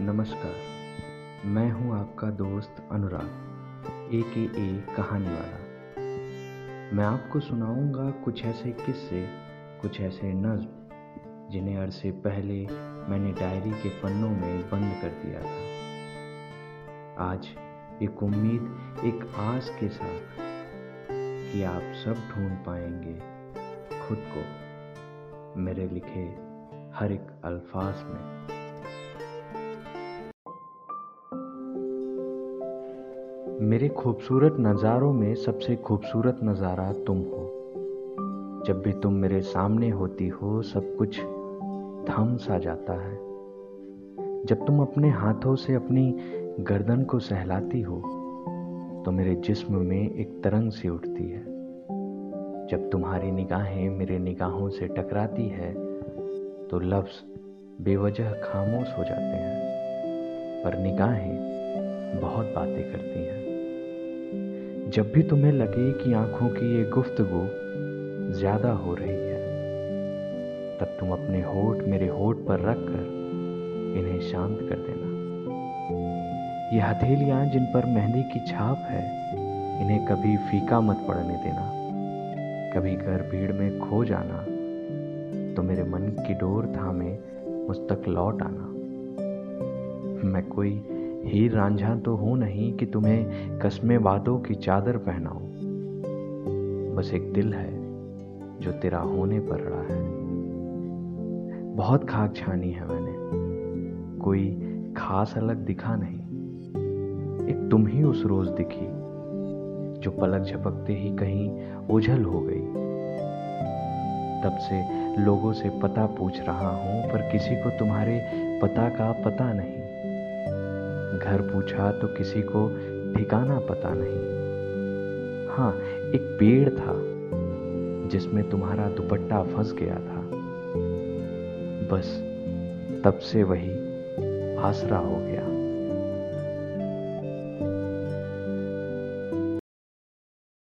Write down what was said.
नमस्कार, मैं हूँ आपका दोस्त अनुराग ए के ए कहानी वाला। मैं आपको सुनाऊँगा कुछ ऐसे किस्से, कुछ ऐसे नज्म, जिन्हें अरसे पहले मैंने डायरी के पन्नों में बंद कर दिया था। आज एक उम्मीद, एक आस के साथ कि आप सब ढूंढ पाएँगे खुद को, मेरे लिखे हर एक अल्फाज में। मेरे खूबसूरत नज़ारों में सबसे खूबसूरत नज़ारा तुम हो। जब भी तुम मेरे सामने होती हो, सब कुछ थम सा जाता है। जब तुम अपने हाथों से अपनी गर्दन को सहलाती हो तो मेरे जिस्म में एक तरंग सी उठती है। जब तुम्हारी निगाहें मेरे निगाहों से टकराती है तो लफ्ज़ बेवजह खामोश हो जाते हैं, पर निगाहें बहुत बातें करती हैं। जब भी तुम्हें लगे कि आँखों की ये गुफ्तगु ज़्यादा हो रही है, तब तुम अपने होठ मेरे होठ पर रख कर इन्हें शांत कर देना। ये हथेलियाँ जिन पर मेहंदी की छाप है, इन्हें कभी फीका मत पड़ने देना। कभी घर भीड़ में खो जाना तो मेरे मन की डोर थामे मुझ तक लौट आना। मैं कोई हीर रांझा तो हूँ नहीं कि तुम्हें कस्मे वादों की चादर पहनाऊं। बस एक दिल है जो तेरा होने पर रहा है। बहुत खाक छानी है मैंने। कोई खास अलग दिखा नहीं। एक तुम ही उस रोज दिखी, जो पलक झपकते ही कहीं ओझल हो गई। तब से लोगों से पता पूछ रहा हूँ, पर किसी को तुम्हारे पता का पता नहीं। घर पूछा तो किसी को ठिकाना पता नहीं। हाँ एक पेड़ था, जिसमें तुम्हारा दुपट्टा फंस गया था। बस, तब से वही आसरा हो गया।